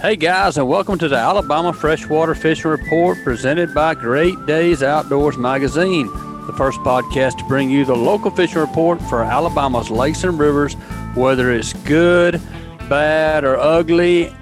Hey guys, and welcome to the Alabama Freshwater Fishing Report presented by Great Days Outdoors Magazine, the first podcast to bring you the local fishing report for Alabama's lakes and rivers, whether it's good, bad, or ugly.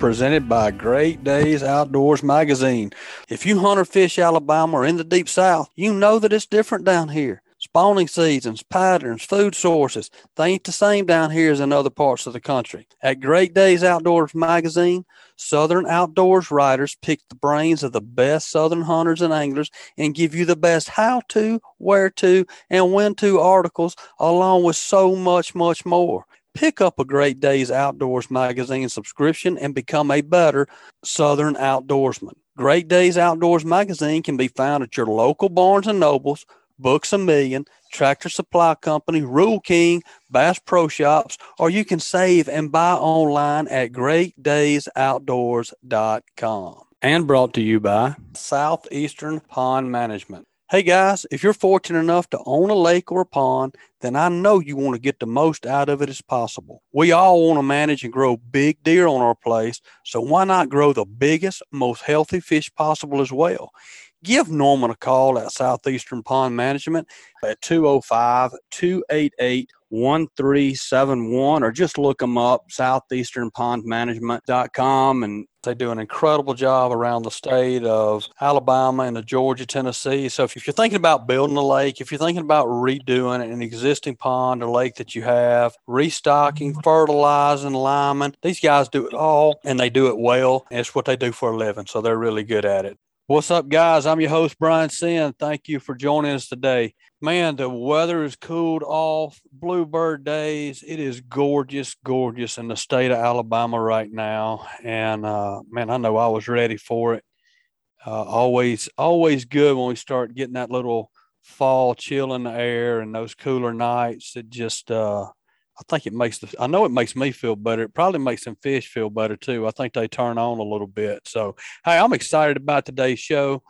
Presented by Great Days Outdoors Magazine. If you hunt or fish Alabama or in the deep south, you know that it's different down here spawning seasons, patterns, food sources. They ain't the same down here as in other parts of the country. At Great Days Outdoors magazine, Southern outdoors writers pick the brains of the best Southern hunters and anglers and give you the best how to, where to, and when to articles, along with so much, much more. Pick up a Great Days Outdoors magazine subscription and become a better Southern outdoorsman. Great Days Outdoors magazine can be found at your local Barnes and Nobles Books a Million, Tractor Supply Company, Rural King, Bass Pro Shops, or you can save and buy online at greatdaysoutdoors.com. And brought to you by Southeastern Pond Management. Hey guys, if you're fortunate enough to own a lake or a pond, then I know you want to get the most out of it as possible. We all want to manage and grow big deer on our place, so why not grow the biggest, most healthy fish possible as well? Give Norman a call at Southeastern Pond Management at 205 288 1371 or just look them up southeasternpondmanagement.com and they do an incredible job around the state of Alabama and Georgia, Tennessee. So if you're thinking about building a lake, if you're thinking about redoing an existing pond or lake that you have, restocking, fertilizing, liming, these guys do it all and they do it well. It's what they do for a living. So they're really good at it. What's up, guys? I'm your host, Brian Sin. Thank you for joining us today. Man, the weather is cooled off. Bluebird days. It is gorgeous, gorgeous in the state of Alabama right now. And uh, man, I know I was ready for it. Uh, always, always good when we start getting that little fall chill in the air and those cooler nights. It just, uh, I think it makes the I know it makes me feel better. It probably makes some fish feel better too. I think they turn on a little bit. So hey, I'm excited about today's show.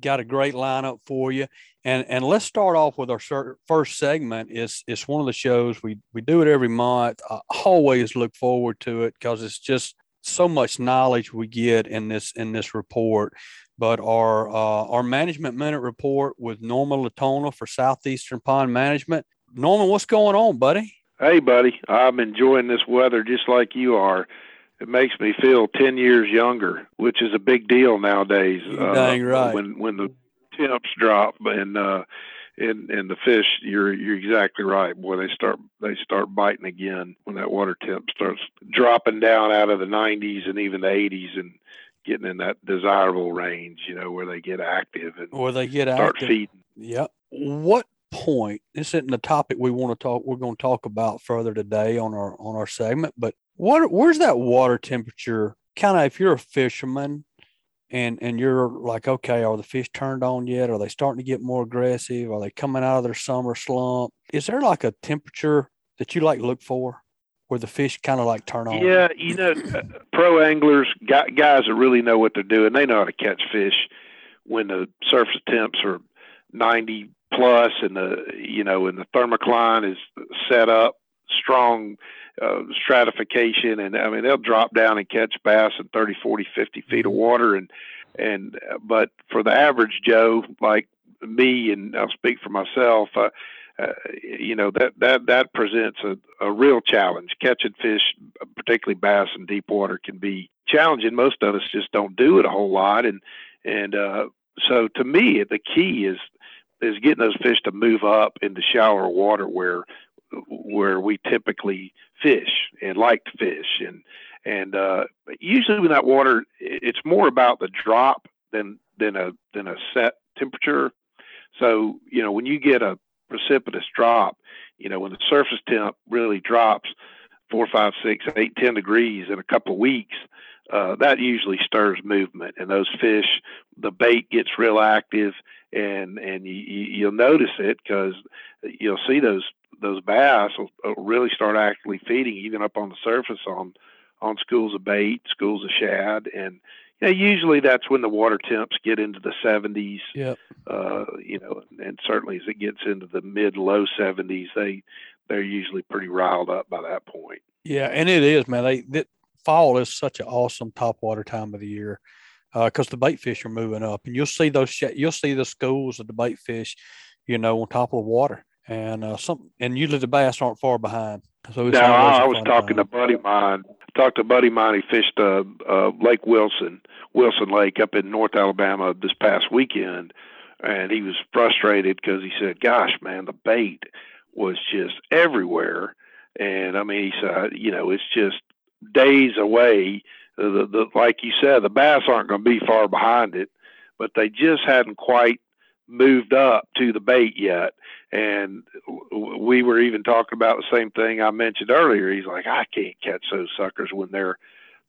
Got a great lineup for you. And and let's start off with our first segment. It's it's one of the shows we we do it every month. I always look forward to it because it's just so much knowledge we get in this in this report. But our uh, our management minute report with Norman Latona for Southeastern Pond Management. Norman, what's going on, buddy? Hey, buddy, I'm enjoying this weather just like you are. It makes me feel ten years younger, which is a big deal nowadays. You're uh, right. When when the temps drop and uh, and and the fish, you're you're exactly right. Boy, they start they start biting again when that water temp starts dropping down out of the 90s and even the 80s and getting in that desirable range. You know where they get active and where they get start active. feeding. Yep. What point. This isn't the topic we want to talk. We're going to talk about further today on our on our segment. But what where's that water temperature? Kind of if you're a fisherman, and and you're like, okay, are the fish turned on yet? Are they starting to get more aggressive? Are they coming out of their summer slump? Is there like a temperature that you like look for? Where the fish kind of like turn on. Yeah, you know, uh, pro anglers, guys that really know what they're doing, they know how to catch fish when the surface temps are 90 plus and the you know and the thermocline is set up strong uh, stratification. And i mean they'll drop down and catch bass in 30 40 50 feet of mm-hmm. water. And and uh, but for the average joe like me and i'll speak for myself uh, uh, you know that that that presents a, a real challenge. Catching fish particularly bass in deep water can be challenging. Most of us just don't do it a whole lot. And and uh, so to me the key is is getting those fish to move up into shallower water where where we typically fish and like to fish. And and uh, usually with that water it's more about the drop than than a than a set temperature. So you know when you get a precipitous drop you know when the surface temp really drops four five six eight ten degrees in a couple of weeks uh, that usually stirs movement and those fish the bait gets real active and and you, you'll notice it because you'll see those those bass will, will really start actually feeding even up on the surface on on schools of bait, schools of shad, and you know, usually that's when the water temps get into the 70s. Yep. Uh, you know, and certainly as it gets into the mid low 70s, they they're usually pretty riled up by that point. Yeah, and it is, man. They, fall is such an awesome top water time of the year because uh, the bait fish are moving up, and you'll see those you'll see the schools of the bait fish, you know, on top of the water, and uh, some and usually the bass aren't far behind. So now I was talking time. to buddy mine. Talked to buddy mine. He fished uh, uh, Lake Wilson, Wilson Lake up in North Alabama this past weekend, and he was frustrated because he said, "Gosh, man, the bait was just everywhere." And I mean, he said, "You know, it's just days away." The, the like you said, the bass aren't going to be far behind it, but they just hadn't quite moved up to the bait yet. And we were even talking about the same thing I mentioned earlier. He's like, I can't catch those suckers when they're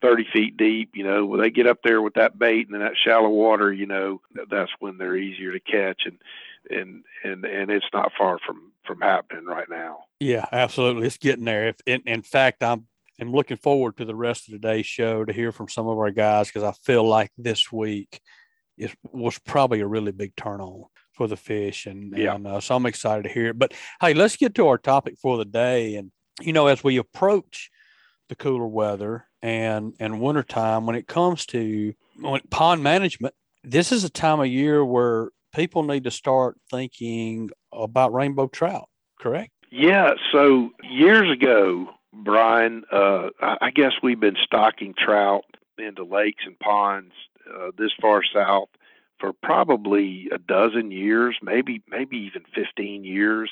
30 feet deep. You know, when they get up there with that bait and in that shallow water, you know, that's when they're easier to catch. And, and, and, and it's not far from, from happening right now. Yeah, absolutely. It's getting there. If in, in fact, I'm, I'm looking forward to the rest of today's show to hear from some of our guys because I feel like this week it was probably a really big turn on for the fish, and, yeah. and uh, so I'm excited to hear it. But hey, let's get to our topic for the day. And you know, as we approach the cooler weather and and wintertime, when it comes to pond management, this is a time of year where people need to start thinking about rainbow trout. Correct? Yeah. So years ago, Brian, uh, I guess we've been stocking trout into lakes and ponds uh, this far south for probably a dozen years, maybe maybe even 15 years.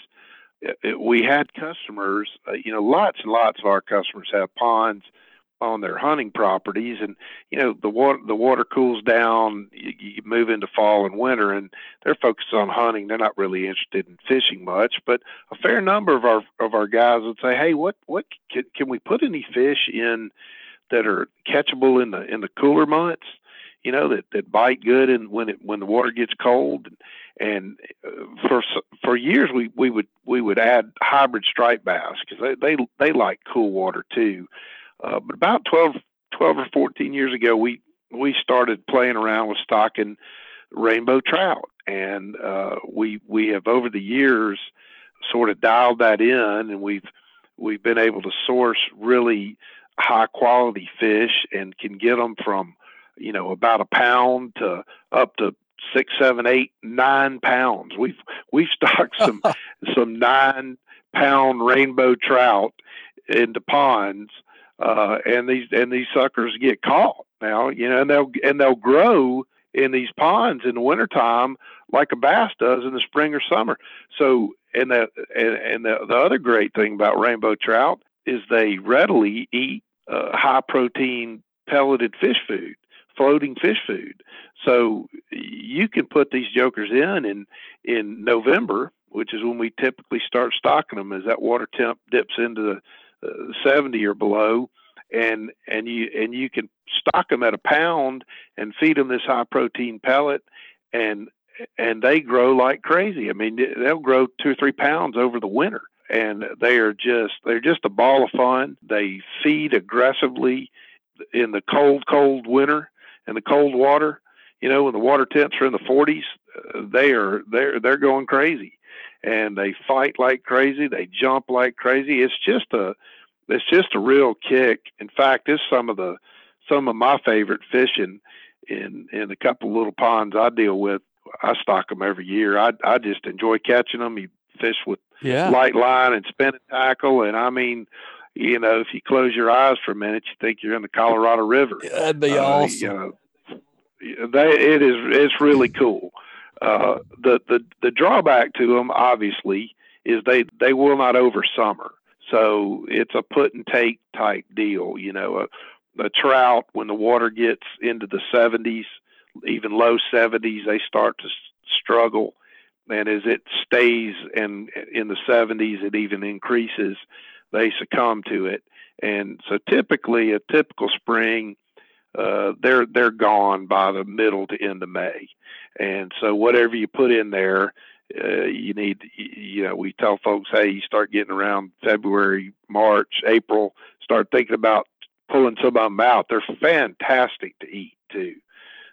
It, it, we had customers, uh, you know, lots and lots of our customers have ponds on their hunting properties, and you know the water the water cools down. You, you move into fall and winter, and they're focused on hunting. They're not really interested in fishing much. But a fair number of our of our guys would say, "Hey, what what can, can we put any fish in that are catchable in the in the cooler months?" you know that that bite good and when it when the water gets cold and, uh, for for years we we would we would add hybrid striped bass because they, they they like cool water too uh, but about 12 12 or 14 years ago we we started playing around with stocking rainbow trout and uh, we we have over the years sort of dialed that in and we've we've been able to source really high quality fish and can get them from you know, about a pound to up to six, seven, eight, nine pounds. We've we've stocked some some nine pound rainbow trout into ponds, uh, and these and these suckers get caught now. You know, and they'll and they'll grow in these ponds in the wintertime like a bass does in the spring or summer. So, and the and, and the, the other great thing about rainbow trout is they readily eat uh, high protein pelleted fish food floating fish food. So you can put these jokers in in in November, which is when we typically start stocking them, as that water temp dips into the 70 or below, and and you and you can stock them at a pound and feed them this high protein pellet, and and they grow like crazy. I mean, they'll grow two or three pounds over the winter, and they are just they're just a ball of fun. They feed aggressively in the cold, cold winter and the cold water, you know, when the water temps are in the 40s, uh, they are they're they're going crazy, and they fight like crazy. They jump like crazy. It's just a it's just a real kick. In fact, it's some of the some of my favorite fishing in in a couple little ponds I deal with. I stock them every year. I I just enjoy catching them. You fish with yeah. light line and spinning tackle, and I mean, you know, if you close your eyes for a minute, you think you're in the Colorado River. That'd be uh, awesome. You know, they, it is it's really cool. Uh, the the the drawback to them, obviously, is they they will not over summer. So it's a put and take type deal. You know, a, a trout when the water gets into the 70s, even low 70s, they start to struggle. And as it stays in in the 70s, it even increases. They succumb to it. And so typically, a typical spring uh, they're they're gone by the middle to end of May, and so whatever you put in there, uh, you need you know we tell folks, hey, you start getting around February, March, April, start thinking about pulling some of them out. They're fantastic to eat too.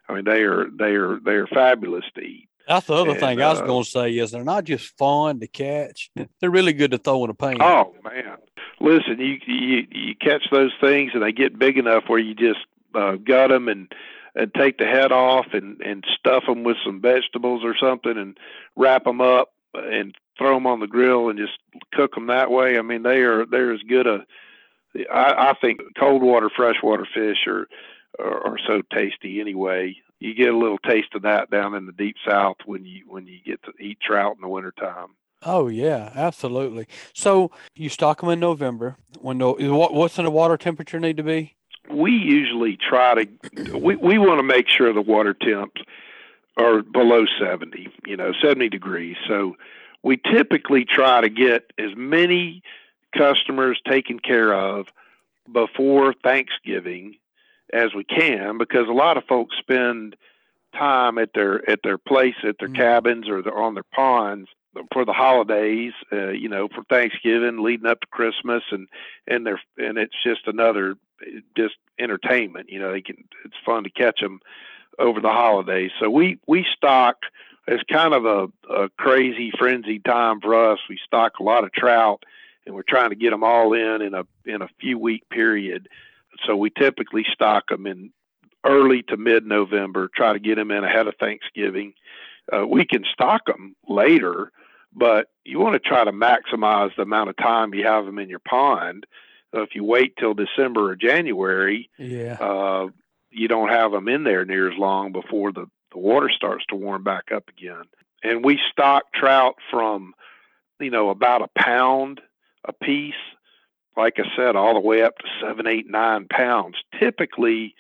I mean, they are they are they are fabulous to eat. That's the other And, thing I was uh, going to say is they're not just fun to catch; they're really good to throw in a pan. Oh man, listen, you you you catch those things and they get big enough where you just uh, gut them and and take the head off and and stuff them with some vegetables or something and wrap them up and throw them on the grill and just cook them that way. I mean, they are they're as good a. I, I think cold water freshwater fish are, are are so tasty anyway. You get a little taste of that down in the deep south when you when you get to eat trout in the wintertime. Oh yeah, absolutely. So you stock them in November. When what, what's the water temperature need to be? We usually try to we, we want to make sure the water temps are below 70 you know 70 degrees so we typically try to get as many customers taken care of before thanksgiving as we can because a lot of folks spend time at their at their place at their Mhm. cabins or they're on their ponds for the holidays uh, you know for thanksgiving leading up to christmas and and they're and it's just another just entertainment you know they can it's fun to catch them over the holidays. So we we stock it's kind of a, a crazy frenzied time for us. We stock a lot of trout and we're trying to get them all in in a in a few week period. So we typically stock them in early to mid November, try to get them in ahead of Thanksgiving. Uh, we can stock them later, but you want to try to maximize the amount of time you have them in your pond. So if you wait till December or January, Yeah. uh, you don't have them in there near as long before the, the water starts to warm back up again. And we stock trout from, you know, about a pound a piece, like I said, all the way up to seven, eight, nine pounds. Typically,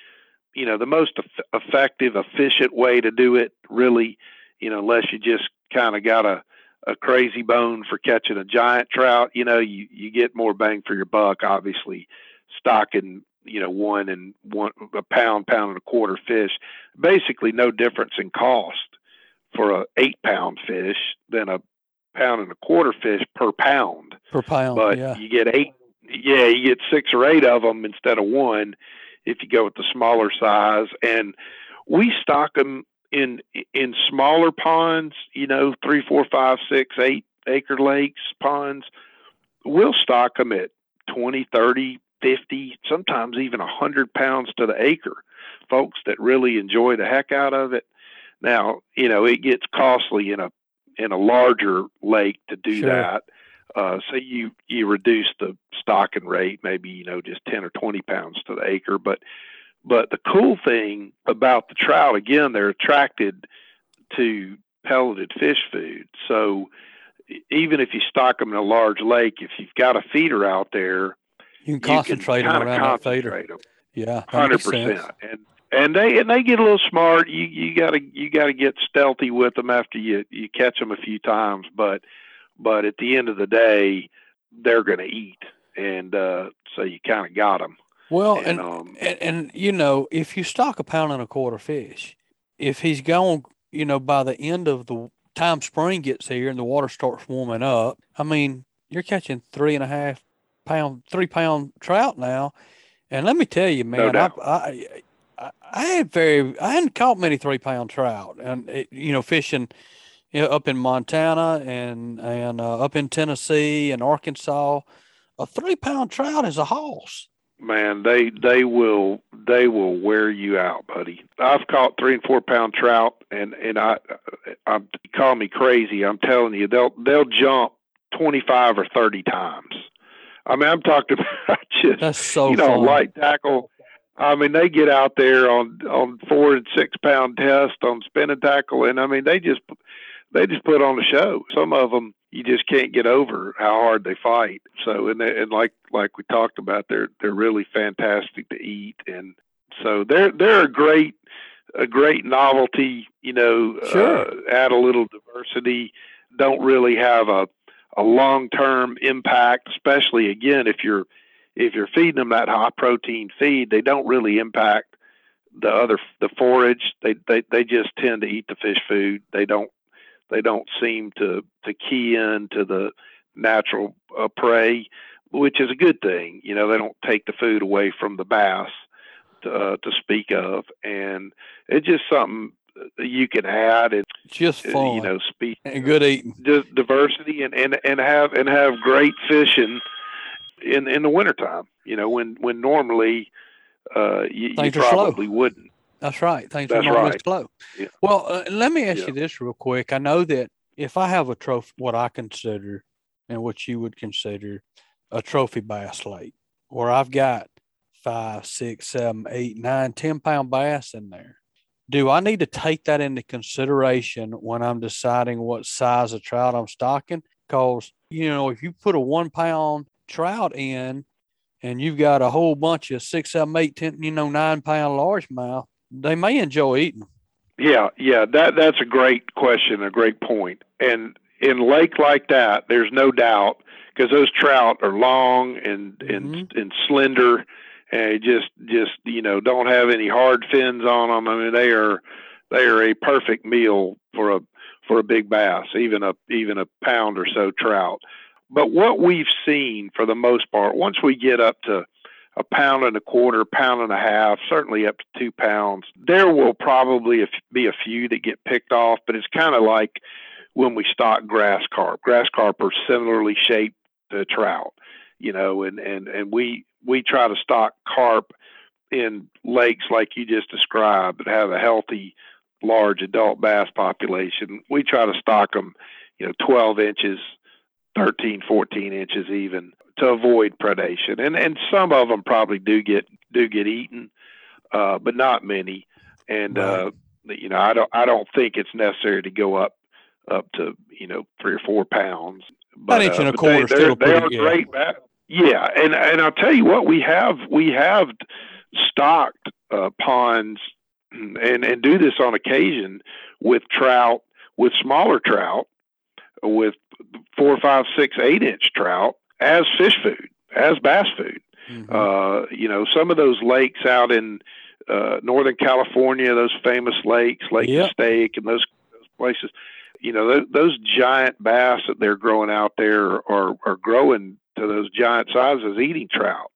you know, the most eff- effective, efficient way to do it, really, you know, unless you just kind of got a, a crazy bone for catching a giant trout, you know, you, you get more bang for your buck, obviously, stocking, you know, one and one, a pound, pound and a quarter fish. Basically, no difference in cost for a eight pound fish than a pound and a quarter fish per pound Per pound. but yeah. you get eight yeah you get six or eight of them instead of one if you go with the smaller size and we stock them in in smaller ponds you know three four five six eight acre lakes ponds we'll stock them at 20 30 50 sometimes even 100 pounds to the acre folks that really enjoy the heck out of it now you know it gets costly in a in a larger lake to do Sure. that uh, so you you reduce the stocking rate, maybe you know just ten or twenty pounds to the acre. But but the cool thing about the trout, again, they're attracted to pelleted fish food. So even if you stock them in a large lake, if you've got a feeder out there, You can you concentrate can them around that feeder. concentrate 'em Yeah. hundred percent and and they and they get a little smart you you got to you got to get stealthy with them after you you catch them a few times but but at the end of the day they're going to eat and uh so you kind of got them Well, and, and, um and and you know, if you stock a pound and a quarter fish, if he's gone, you know, by the end of the time spring gets here and the water starts warming up, I mean, you're catching three and a half pound, three pound trout now. And let me tell you, man, I. I, I, I had very, I hadn't caught many three pound trout, and it, you know, fishing, you know, up in Montana and and uh, up in Tennessee and Arkansas, a three pound trout is a hoss. Man they they will they will wear you out buddy i've caught three and four pound trout and and i i'm call me crazy i'm telling you they'll they'll jump 25 or 30 times i mean i'm talking about just That's so you know, fun. light tackle. I mean, they get out there on on four and six pound test on spinning tackle, and I mean, they just they just put on a show. Some of them you just can't get over how hard they fight. So, and they, and like like we talked about, they're they're really fantastic to eat, and so they're they're a great a great novelty. You know, Sure. uh, add a little diversity. Don't really have a a long term impact, especially again if you're if you're feeding them that high protein feed, they don't really impact the other the forage. They they they just tend to eat the fish food. They don't they don't seem to to key in to the natural uh, prey, which is a good thing. You know, they don't take the food away from the bass to, uh, to speak of, and it's just something you can add and just fun, you know, speed and good eating, just diversity, and, and and have and have great fishing in in the wintertime. You know, when when normally uh, you, you probably wouldn't. That's right. Things That's are normally right. slow. Yeah. Well, uh, let me ask Yeah. you this real quick. I know that if I have a trophy, what I consider and what you would consider a trophy bass lake, where I've got five, six, seven, eight, nine, ten pound bass in there. Do I need to take that into consideration when I'm deciding what size of trout I'm stocking? Because, you know, if you put a one pound trout in and you've got a whole bunch of six, seven, eight, ten, you know, nine pound largemouth, they may enjoy eating. Yeah, yeah, that that's a great question, a great point. And in lake like that, there's no doubt because those trout are long and and mm-hmm. and slender, and just just you know don't have any hard fins on them. I mean, they are they are a perfect meal for a for a big bass, even a even a pound or so trout. But what we've seen for the most part, once we get up to a pound and a quarter, pound and a half, certainly up to two pounds. There will probably be a few that get picked off, but it's kind of like when we stock grass carp. Grass carp are similarly shaped to trout, you know, and, and, and we, we try to stock carp in lakes like you just described that have a healthy, large adult bass population. We try to stock them, you know, 12 inches, 13, 14 inches even to avoid predation. And and some of them probably do get do get eaten, uh, but not many. And uh, you know, I don't I don't think it's necessary to go up up to you know three or four pounds. But, inch and a quarter they, still pretty good. great. Yeah, and and I'll tell you what we have we have stocked uh, ponds and and do this on occasion with trout with smaller trout with four, five, six, eight inch trout as fish food, as bass food. Mhm. Uh, you know, some of those lakes out in uh, Northern California, those famous lakes, Lake Yep. Castaic, and those, those places. You know, those, those giant bass that they're growing out there are are growing to those giant sizes, eating trout.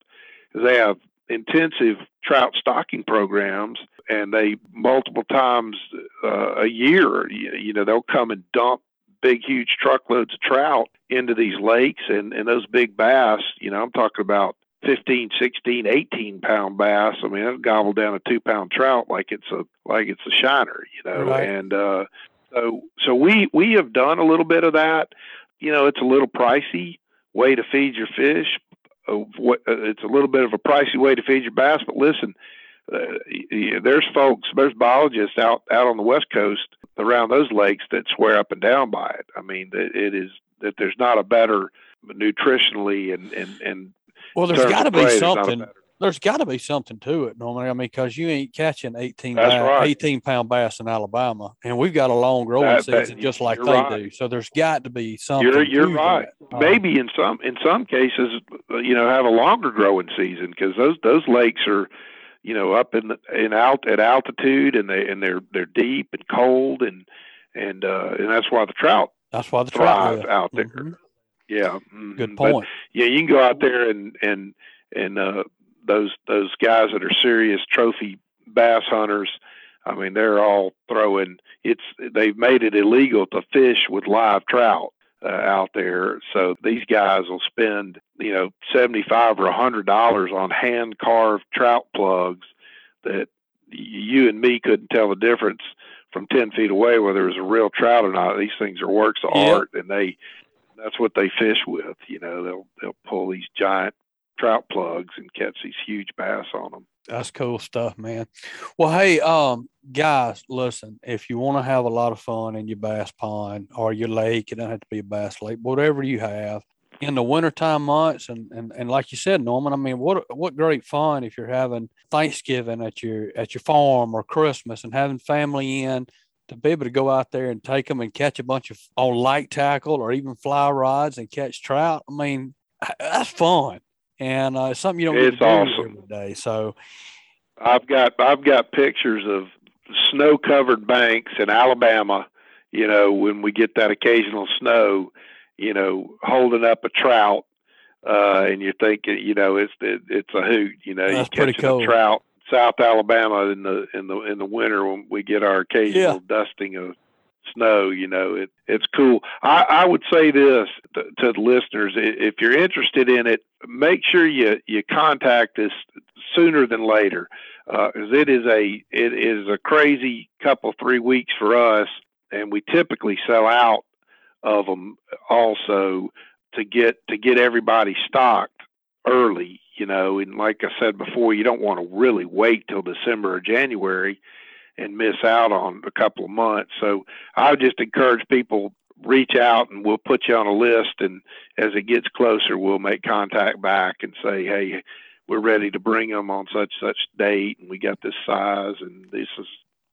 They have intensive trout stocking programs, and they multiple times uh, a year. You, you know, they'll come and dump big, huge truckloads of trout into these lakes and, and those big bass, you know, I'm talking about 15, 16, 18 pound bass. I mean, it'll gobble down a two pound trout like it's a, like it's a shiner, you know, Right. and, uh, so, so we, we have done a little bit of that. You know, it's a little pricey way to feed your fish. Uh, what, uh, it's a little bit of a pricey way to feed your bass, but listen, uh, there's folks, there's biologists out, out on the West Coast around those lakes that swear up and down by it. I mean, that it is that there's not a better nutritionally and and and Well, there's got to be prey, there's not a something. There's got to be something to it, normally. I mean, because you ain't catching 18, That's ba- right. 18 pound bass in Alabama, and we've got a long growing That- that- season just like they right. do. So there's got to be something. You're you're right. that. Uh, Maybe in some in some cases, you know, have a longer growing season because those those lakes are, you know, up in the, in out at altitude and they and they're they're deep and cold and and uh, and that's why the trout that's why the trout live. out there. Mhm. Yeah, mhm. Good But, point. yeah, you can go out there and and and uh, those those guys that are serious trophy bass hunters. I mean, they're all throwing. It's they've made it illegal to fish with live trout uh, out there. So these guys will spend you know seventy five or a hundred dollars on hand carved trout plugs that you and me couldn't tell the difference from ten feet away whether it was a real trout or not. These things are works of Yep. art, and they that's what they fish with. You know, they'll they'll pull these giant trout plugs and catch these huge bass on them. That's cool stuff, man. Well, hey, um, guys, listen, if you want to have a lot of fun in your bass pond or your lake, it doesn't have to be a bass lake, whatever you have in the wintertime months and, and and like you said, Norman, I mean, what what great fun if you're having Thanksgiving at your at your farm or Christmas and having family in to be able to go out there and take them and catch a bunch of on light tackle or even fly rods and catch trout. I mean, that's fun. And uh, something you don't get It's awesome. every day. So I've got I've got pictures of snow covered banks in Alabama. You know, when we get that occasional snow, you know, holding up a trout, uh, and you're thinking, you know, it's it, it's a hoot. You know, That's you pretty catching cool. a trout, South Alabama in the in the in the winter when we get our occasional yeah. dusting of snow. You know, it it's cool. I, I would say this to, to the listeners: if you're interested in it, make sure you you contact us sooner than later, because uh, it is a it is a crazy couple three weeks for us, and we typically sell out of them also to get to get everybody stocked early you know and like i said before you don't want to really wait till december or january and miss out on a couple of months so i would just encourage people reach out and we'll put you on a list and as it gets closer we'll make contact back and say hey we're ready to bring them on such such date and we got this size and this is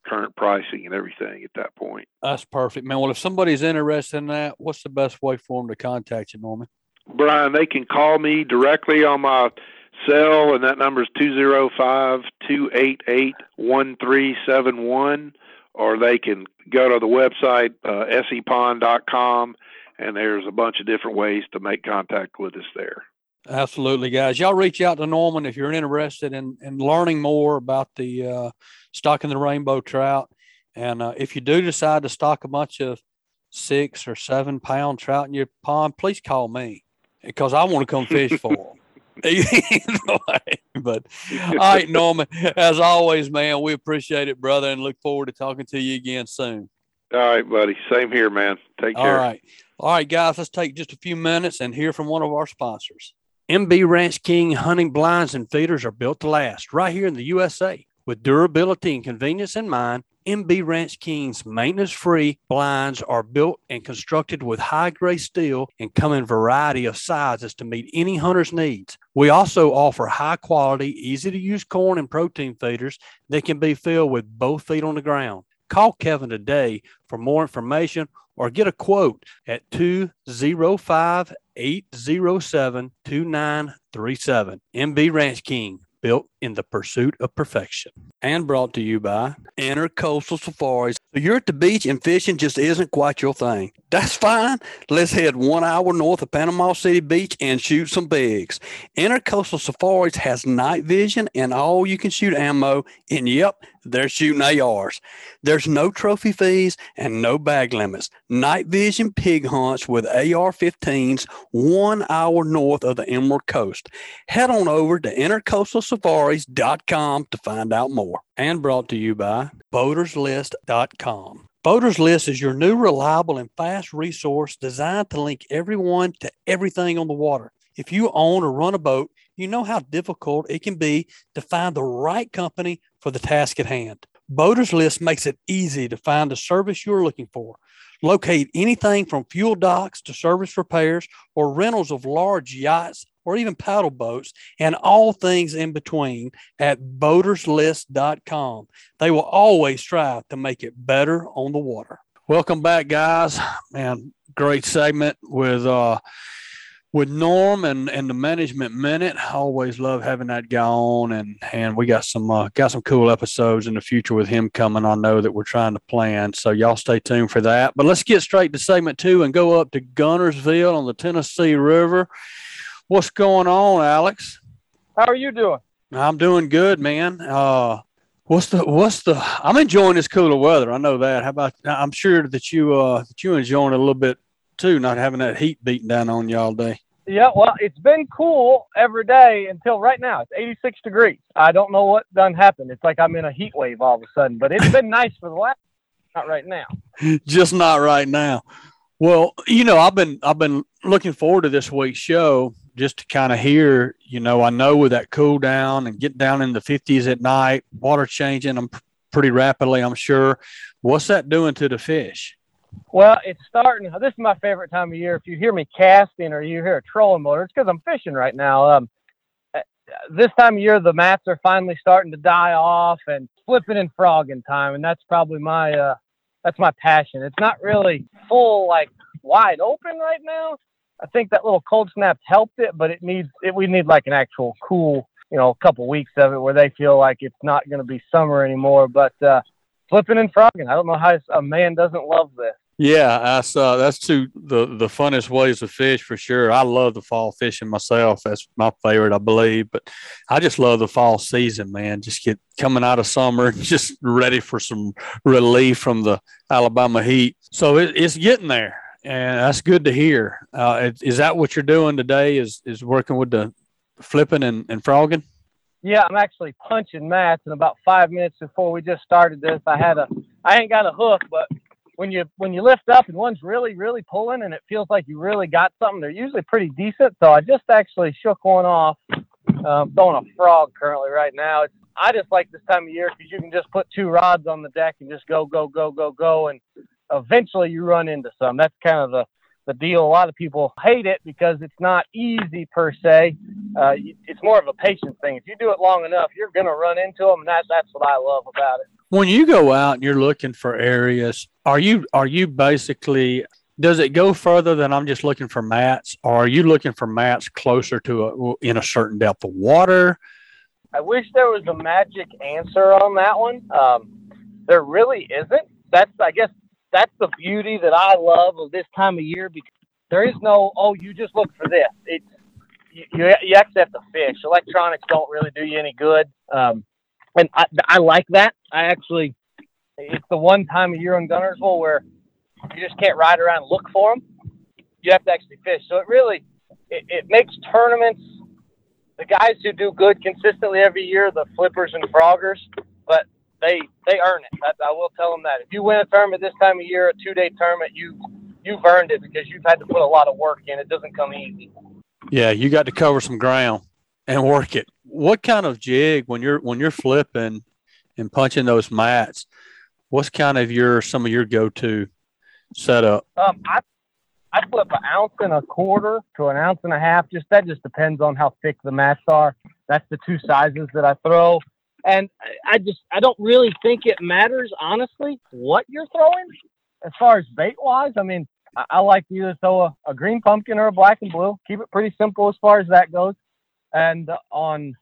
current pricing and everything at that point. That's perfect, man. Well, if somebody's interested in that, what's the best way for them to contact you, Norman? Brian, they can call me directly on my cell, and that number is 205 288 1371, or they can go to the website, uh, sepond.com, and there's a bunch of different ways to make contact with us there. Absolutely, guys. Y'all reach out to Norman if you're interested in, in learning more about the uh, stocking the rainbow trout. And uh, if you do decide to stock a bunch of six or seven pound trout in your pond, please call me because I want to come fish for them. but all right, Norman, as always, man, we appreciate it, brother, and look forward to talking to you again soon. All right, buddy. Same here, man. Take care. All right. All right, guys, let's take just a few minutes and hear from one of our sponsors. MB Ranch King hunting blinds and feeders are built to last right here in the USA. With durability and convenience in mind, MB Ranch King's maintenance free blinds are built and constructed with high grade steel and come in variety of sizes to meet any hunter's needs. We also offer high quality, easy to use corn and protein feeders that can be filled with both feet on the ground. Call Kevin today for more information or get a quote at 205 807 2937. MB Ranch King, built in the pursuit of perfection. And brought to you by Intercoastal Safaris. You're at the beach and fishing just isn't quite your thing. That's fine. Let's head one hour north of Panama City Beach and shoot some bigs. Intercoastal Safaris has night vision and all you can shoot ammo. And yep, they're shooting ARs. There's no trophy fees and no bag limits. Night vision pig hunts with AR 15s one hour north of the Emerald Coast. Head on over to intercoastalsafaris.com to find out more. And brought to you by boaterslist.com. Boaters List is your new reliable and fast resource designed to link everyone to everything on the water. If you own or run a boat, you know how difficult it can be to find the right company for the task at hand. Boaters List makes it easy to find the service you're looking for. Locate anything from fuel docks to service repairs or rentals of large yachts or even paddle boats and all things in between at boaterslist.com. They will always strive to make it better on the water. Welcome back, guys. Man, great segment with uh with Norm and, and the management minute. I always love having that guy on, and and we got some uh, got some cool episodes in the future with him coming. I know that we're trying to plan, so y'all stay tuned for that. But let's get straight to segment two and go up to Guntersville on the Tennessee River. What's going on, Alex? How are you doing? I'm doing good, man. Uh, what's the what's the? I'm enjoying this cooler weather. I know that. How about? I'm sure that you uh that you enjoying it a little bit too, not having that heat beating down on you all day. Yeah, well, it's been cool every day until right now. It's 86 degrees. I don't know what done happened. It's like I'm in a heat wave all of a sudden, but it's been nice for the last. Not right now. Just not right now. Well, you know, I've been I've been looking forward to this week's show just to kind of hear. You know, I know with that cool down and get down in the 50s at night, water changing them pretty rapidly. I'm sure. What's that doing to the fish? Well, it's starting. This is my favorite time of year. If you hear me casting or you hear a trolling motor, it's because I'm fishing right now. Um, uh, this time of year, the mats are finally starting to die off and flipping and frogging time, and that's probably my uh, that's my passion. It's not really full like wide open right now. I think that little cold snap helped it, but it needs it. We need like an actual cool, you know, couple weeks of it where they feel like it's not going to be summer anymore. But uh, flipping and frogging. I don't know how a man doesn't love this. Yeah, that's uh, that's two the the funnest ways to fish for sure. I love the fall fishing myself. That's my favorite, I believe. But I just love the fall season, man. Just get coming out of summer, just ready for some relief from the Alabama heat. So it, it's getting there, and that's good to hear. Uh, is that what you're doing today? Is is working with the flipping and, and frogging? Yeah, I'm actually punching mats. And about five minutes before we just started this, I had a I ain't got a hook, but when you when you lift up and one's really really pulling and it feels like you really got something, they're usually pretty decent. So I just actually shook one off. Um, throwing a frog currently right now. It's, I just like this time of year because you can just put two rods on the deck and just go go go go go, and eventually you run into some. That's kind of the the deal. A lot of people hate it because it's not easy per se. Uh, it's more of a patience thing. If you do it long enough, you're going to run into them, and that, that's what I love about it when you go out and you're looking for areas, are you are you basically does it go further than I'm just looking for mats, or are you looking for mats closer to a, in a certain depth of water? I wish there was a magic answer on that one. Um, there really isn't. That's I guess that's the beauty that I love of this time of year because there is no oh you just look for this. It's you, you, actually have to fish. Electronics don't really do you any good. Um, and I, I like that. I actually, it's the one time of year in Guntersville where you just can't ride around and look for them. You have to actually fish. So it really, it, it makes tournaments. The guys who do good consistently every year, the flippers and froggers, but they they earn it. I, I will tell them that. If you win a tournament this time of year, a two day tournament, you you've earned it because you've had to put a lot of work in. It doesn't come easy. Yeah, you got to cover some ground and work it what kind of jig when you're when you're flipping and punching those mats? What's kind of your some of your go to setup? Um, I I flip an ounce and a quarter to an ounce and a half. Just that just depends on how thick the mats are. That's the two sizes that I throw. And I just I don't really think it matters honestly what you're throwing as far as bait wise. I mean, I, I like to either throw a, a green pumpkin or a black and blue. Keep it pretty simple as far as that goes. And on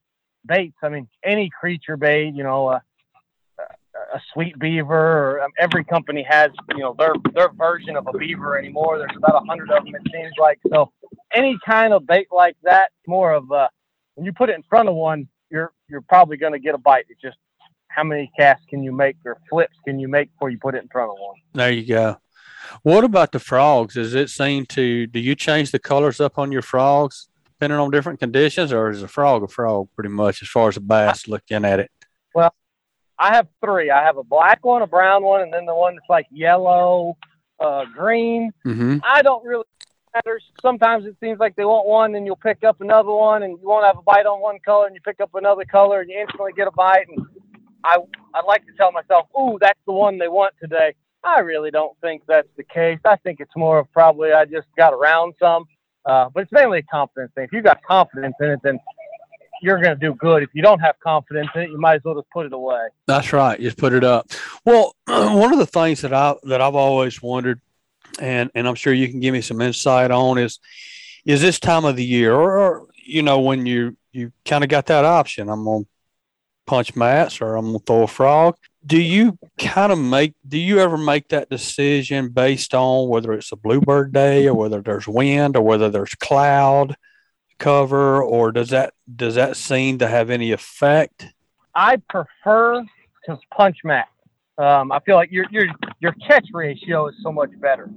baits, I mean, any creature bait, you know, a, a sweet beaver, or um, every company has, you know, their their version of a beaver anymore. There's about a hundred of them, it seems like. So any kind of bait like that, more of a, when you put it in front of one, you're you're probably going to get a bite. It's just how many casts can you make or flips can you make before you put it in front of one? There you go. What about the frogs? Is it seem to do you change the colors up on your frogs? depending on different conditions, or is a frog a frog pretty much as far as a bass looking at it? Well, I have three. I have a black one, a brown one, and then the one that's like yellow, uh, green. Mm-hmm. I don't really matter. Sometimes it seems like they want one, and you'll pick up another one, and you won't have a bite on one color, and you pick up another color, and you instantly get a bite. And I I'd like to tell myself, "Ooh, that's the one they want today." I really don't think that's the case. I think it's more of probably I just got around some. Uh, but it's mainly a confidence thing. If you got confidence in it, then you're going to do good. If you don't have confidence in it, you might as well just put it away. That's right. Just put it up. Well, one of the things that I that I've always wondered, and and I'm sure you can give me some insight on is is this time of the year, or, or you know when you you kind of got that option. I'm gonna punch mats, or I'm gonna throw a frog do you kind of make do you ever make that decision based on whether it's a bluebird day or whether there's wind or whether there's cloud cover or does that does that seem to have any effect i prefer to punch mat um, i feel like your your your catch ratio is so much better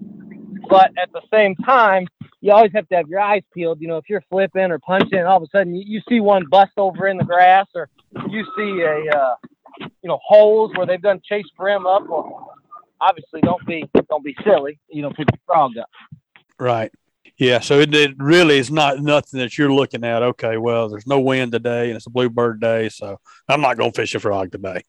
but at the same time you always have to have your eyes peeled you know if you're flipping or punching all of a sudden you, you see one bust over in the grass or you see a uh, you know holes where they've done chase brim up. Well, obviously, don't be don't be silly. You know, put your frog up. Right. Yeah. So it, it really is not nothing that you're looking at. Okay. Well, there's no wind today, and it's a bluebird day, so I'm not going to fish a frog today.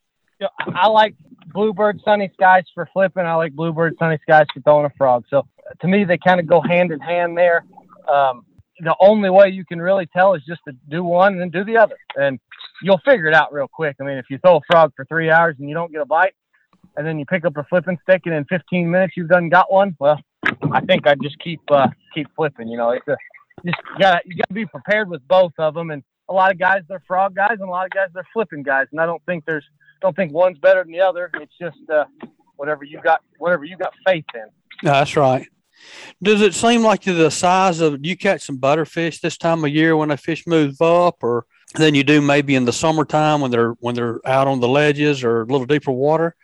I like bluebird sunny skies for flipping. I like bluebird sunny skies for throwing a frog. So to me, they kind of go hand in hand there. Um, the only way you can really tell is just to do one and then do the other. And you'll figure it out real quick. I mean, if you throw a frog for three hours and you don't get a bite, and then you pick up a flipping stick and in 15 minutes you've done got one, well, I think I just keep uh, keep flipping. You know, it's a, just got you got to be prepared with both of them. And a lot of guys they're frog guys, and a lot of guys they're flipping guys. And I don't think there's don't think one's better than the other. It's just uh, whatever you got, whatever you got faith in. That's right. Does it seem like the size of do you catch some butterfish this time of year when the fish move up, or than you do maybe in the summertime when they're when they're out on the ledges or a little deeper water?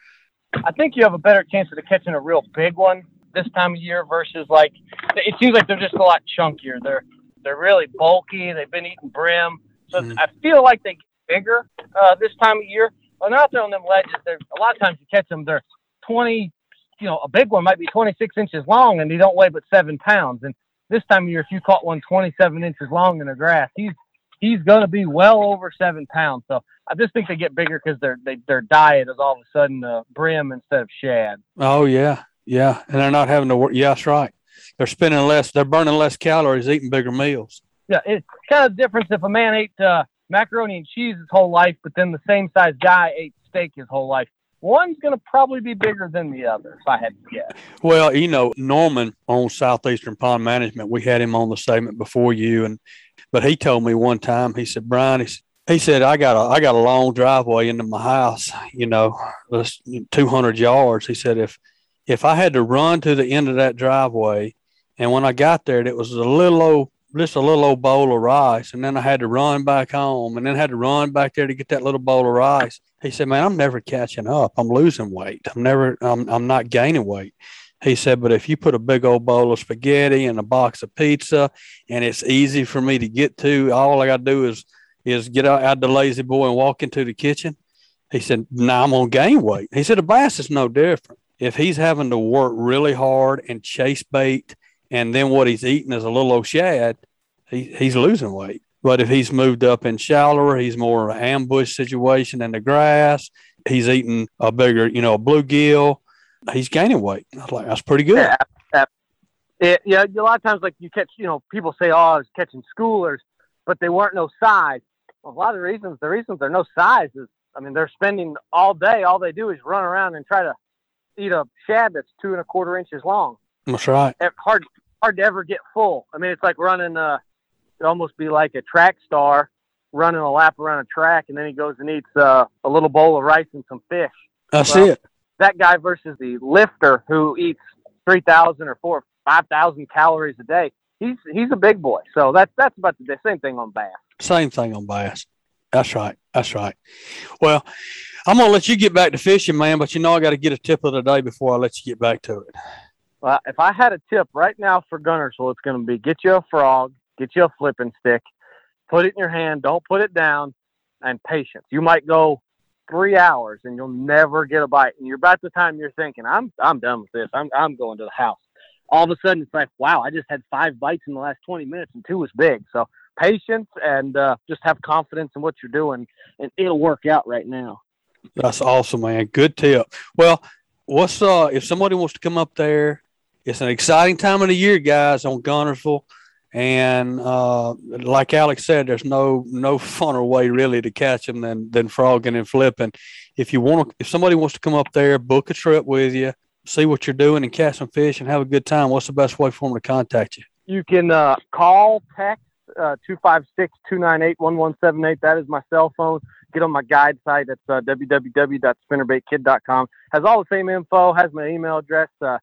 I think you have a better chance of catching a real big one this time of year versus like it seems like they're just a lot chunkier. They're they're really bulky. They've been eating brim, so mm. I feel like they get bigger uh, this time of year. When they're out there on them ledges, they're a lot of times you catch them. They're 20, you know, a big one might be 26 inches long and they don't weigh but seven pounds. And this time of year, if you caught one 27 inches long in the grass, he's he's going to be well over seven pounds. So I just think they get bigger because their they, their diet is all of a sudden uh, brim instead of shad. Oh yeah, yeah, and they're not having to work. Yeah, that's right. They're spending less. They're burning less calories eating bigger meals. Yeah, it's kind of different if a man ate uh, macaroni and cheese his whole life, but then the same size guy ate steak his whole life one's going to probably be bigger than the other, if I had to guess. Well, you know, Norman on Southeastern Pond Management, we had him on the segment before you, and but he told me one time, he said, Brian, he, he said, I got a I got a long driveway into my house, you know, 200 yards. He said, if if I had to run to the end of that driveway, and when I got there, it was a little old just a little old bowl of rice, and then I had to run back home, and then had to run back there to get that little bowl of rice. He said, "Man, I'm never catching up. I'm losing weight. I'm never. I'm. I'm not gaining weight." He said, "But if you put a big old bowl of spaghetti and a box of pizza, and it's easy for me to get to, all I got to do is is get out, out the lazy boy and walk into the kitchen." He said, "Now I'm gonna gain weight." He said, "A bass is no different. If he's having to work really hard and chase bait." And then what he's eating is a little old shad, he, he's losing weight. But if he's moved up in shallower, he's more of an ambush situation in the grass. He's eating a bigger, you know, a bluegill. He's gaining weight. I was like, that's pretty good. Yeah, yeah. It, yeah, a lot of times, like you catch, you know, people say, "Oh, I was catching schoolers," but they weren't no size. Well, a lot of the reasons, the reasons they're no size is, I mean, they're spending all day. All they do is run around and try to eat a shad that's two and a quarter inches long. That's right. Hard, hard to ever get full. I mean, it's like running. Uh, it almost be like a track star running a lap around a track, and then he goes and eats uh, a little bowl of rice and some fish. I well, see it. That guy versus the lifter who eats three thousand or four five thousand calories a day. He's he's a big boy. So that's that's about the same thing on bass. Same thing on bass. That's right. That's right. Well, I'm gonna let you get back to fishing, man. But you know I got to get a tip of the day before I let you get back to it. Well, if I had a tip right now for Guntersville, it's going to be get you a frog, get you a flipping stick, put it in your hand, don't put it down, and patience. You might go three hours and you'll never get a bite. And you're about the time you're thinking, I'm I'm done with this. I'm I'm going to the house. All of a sudden it's like, wow, I just had five bites in the last 20 minutes and two was big. So patience and uh, just have confidence in what you're doing and it'll work out right now. That's awesome, man. Good tip. Well, what's uh if somebody wants to come up there, it's an exciting time of the year, guys, on Guntersville. And uh, like Alex said, there's no no funner way really to catch them than than frogging and flipping. If you want, to, if somebody wants to come up there, book a trip with you, see what you're doing, and catch some fish and have a good time. What's the best way for them to contact you? You can uh, call, text uh, 256-298-1178. That is my cell phone. Get on my guide site. It's uh, www.spinnerbaitkid.com. Has all the same info. Has my email address. Uh,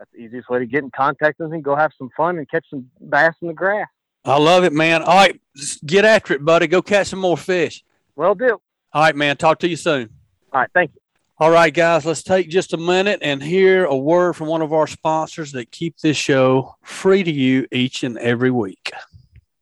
that's the easiest way to get in contact with me. Go have some fun and catch some bass in the grass. I love it, man. All right, get after it, buddy. Go catch some more fish. Well, do. All right, man. Talk to you soon. All right, thank you. All right, guys, let's take just a minute and hear a word from one of our sponsors that keep this show free to you each and every week.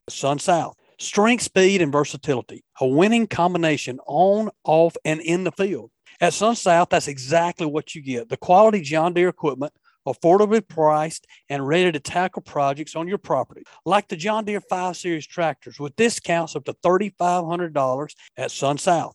Sun South. Strength, speed, and versatility. A winning combination on, off, and in the field. At Sun South, that's exactly what you get. The quality John Deere equipment affordably priced, and ready to tackle projects on your property, like the John Deere 5 Series tractors with discounts up to $3,500 at Sun South.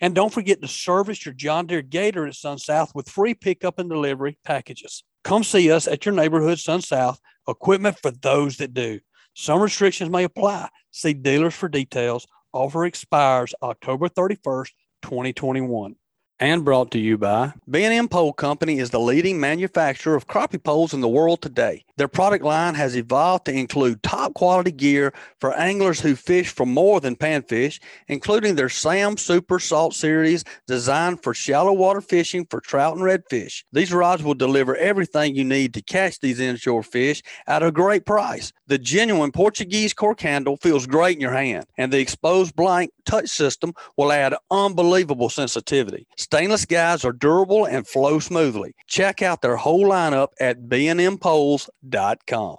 And don't forget to service your John Deere Gator at Sun South with free pickup and delivery packages. Come see us at your neighborhood Sun South, equipment for those that do. Some restrictions may apply. See dealers for details. Offer expires October 31st, 2021. And brought to you by B&M Pole Company is the leading manufacturer of crappie poles in the world today. Their product line has evolved to include top quality gear for anglers who fish for more than panfish, including their Sam Super Salt series designed for shallow water fishing for trout and redfish. These rods will deliver everything you need to catch these inshore fish at a great price. The genuine Portuguese cork handle feels great in your hand, and the exposed blank touch system will add unbelievable sensitivity. Stainless guides are durable and flow smoothly. Check out their whole lineup at bnmpoles.com.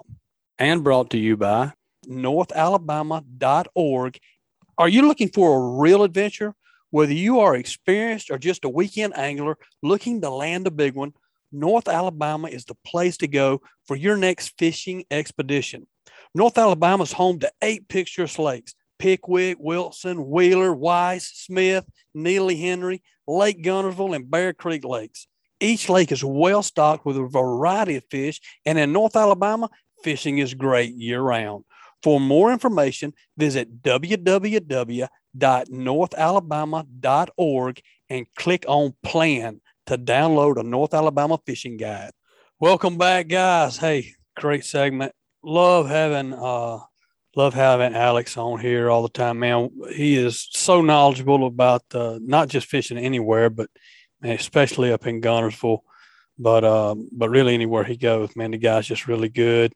And brought to you by northalabama.org. Are you looking for a real adventure? Whether you are experienced or just a weekend angler looking to land a big one, North Alabama is the place to go for your next fishing expedition. North Alabama is home to eight picturesque lakes Pickwick, Wilson, Wheeler, Weiss, Smith, Neely Henry, Lake Guntersville, and Bear Creek lakes. Each lake is well stocked with a variety of fish, and in North Alabama, fishing is great year round. For more information, visit www.northalabama.org and click on Plan to download a North Alabama fishing guide. Welcome back, guys. Hey, great segment. Love having uh, love having Alex on here all the time, man. He is so knowledgeable about uh, not just fishing anywhere, but especially up in Guntersville, but um, but really anywhere he goes, man. The guy's just really good.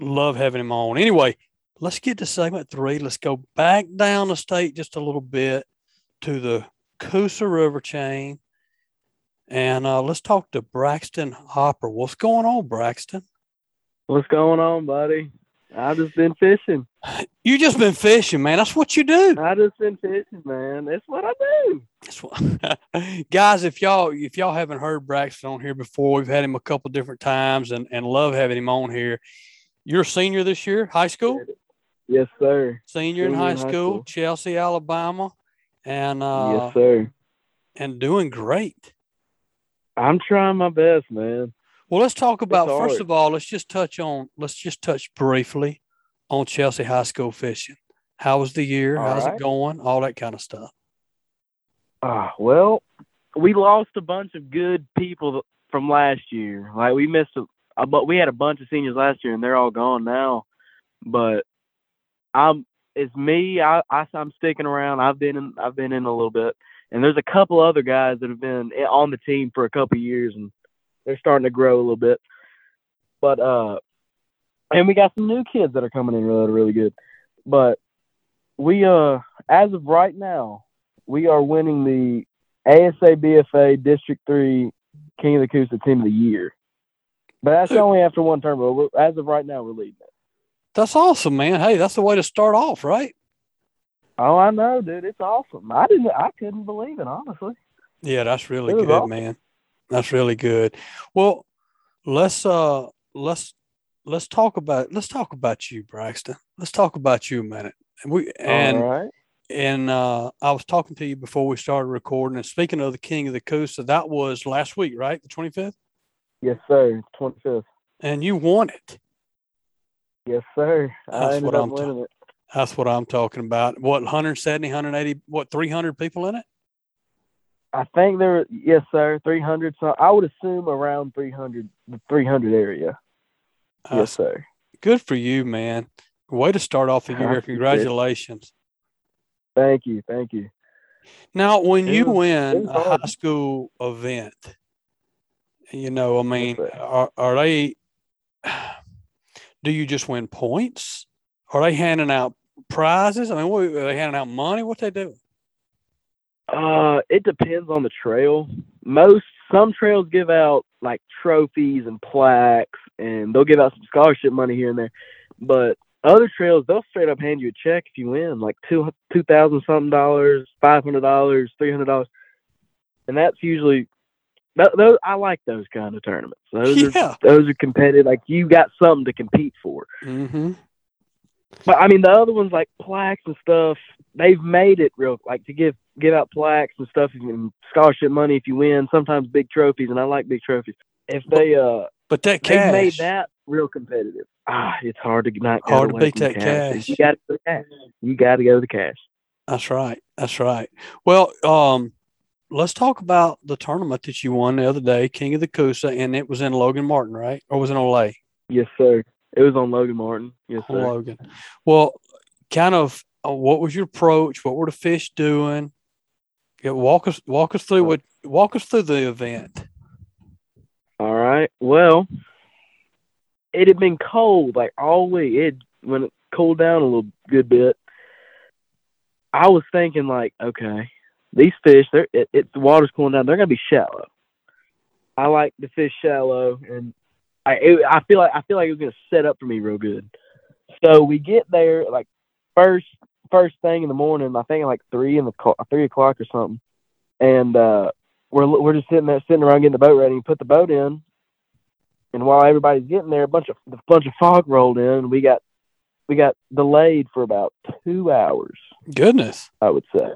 Love having him on. Anyway, let's get to segment three. Let's go back down the state just a little bit to the Coosa River chain, and uh, let's talk to Braxton Hopper. What's going on, Braxton? What's going on, buddy? I just been fishing. You just been fishing, man. That's what you do. I just been fishing, man. That's what I do. That's what, guys. If y'all if y'all haven't heard Braxton on here before, we've had him a couple different times, and and love having him on here. You're a senior this year, high school. Yes, sir. Senior, senior in, high, in high school, school, Chelsea, Alabama, and uh, yes, sir. And doing great. I'm trying my best, man. Well, let's talk about first of all. Let's just touch on. Let's just touch briefly on Chelsea High School fishing. How was the year? All How's right. it going? All that kind of stuff. Uh, well, we lost a bunch of good people from last year. Like we missed a, but we had a bunch of seniors last year, and they're all gone now. But I'm it's me. I, I I'm sticking around. I've been in I've been in a little bit, and there's a couple other guys that have been on the team for a couple years, and they're starting to grow a little bit. But uh, and we got some new kids that are coming in really really good. But we uh, as of right now, we are winning the ASA BFA District Three King of the Coosa Team of the Year. But that's only after one term. But as of right now, we're leading it. That's awesome, man. Hey, that's the way to start off, right? Oh, I know, dude. It's awesome. I didn't. I couldn't believe it, honestly. Yeah, that's really good, awesome. man. That's really good. Well, let's uh let's let's talk about let's talk about you, Braxton. Let's talk about you a minute. And we and and uh, I was talking to you before we started recording. And speaking of the King of the Coosa, that was last week, right? The twenty fifth. Yes, sir. Twenty fifth. And you won it. Yes, sir. That's what I'm. Ta- that's what I'm talking about. What 170, 180, what 300 people in it? I think there, yes, sir, 300. So I would assume around 300, the 300 area. Uh, yes, sir. Good for you, man. Way to start off the year. Congratulations. Thank you. Thank you. Now, when you win a high school event, you know, I mean, yes, are, are they, do you just win points? Are they handing out prizes? I mean, what, are they handing out money? What they do? Uh, it depends on the trail. Most some trails give out like trophies and plaques, and they'll give out some scholarship money here and there. But other trails, they'll straight up hand you a check if you win, like two two thousand something dollars, five hundred dollars, three hundred dollars, and that's usually those. I like those kind of tournaments. Those yeah. are those are competitive. Like you got something to compete for. Mm-hmm. But I mean, the other ones like plaques and stuff, they've made it real like to give give out plaques and stuff and scholarship money if you win. Sometimes big trophies, and I like big trophies. If they uh, but that cash made that real competitive. Ah, it's hard to not hard to beat that cash. cash. You got to go cash. You got to go to the cash. That's right. That's right. Well, um, let's talk about the tournament that you won the other day, King of the Coosa, and it was in Logan Martin, right? Or was it on Lay? Yes, sir. It was on Logan Martin. Yes, sir. Logan. Well, kind of, uh, what was your approach? What were the fish doing? Yeah, walk us walk us through what walk us through the event. All right. Well, it had been cold like all week. It when it cooled down a little good bit. I was thinking like, okay, these fish, they're it, it the water's cooling down. They're gonna be shallow. I like to fish shallow, and I it, I feel like I feel like it was gonna set up for me real good. So we get there like first first thing in the morning. I think like three in the three o'clock or something, and uh, we're we're just sitting there sitting around getting the boat ready. and put the boat in, and while everybody's getting there, a bunch of a bunch of fog rolled in. And we got we got delayed for about two hours. Goodness, I would say.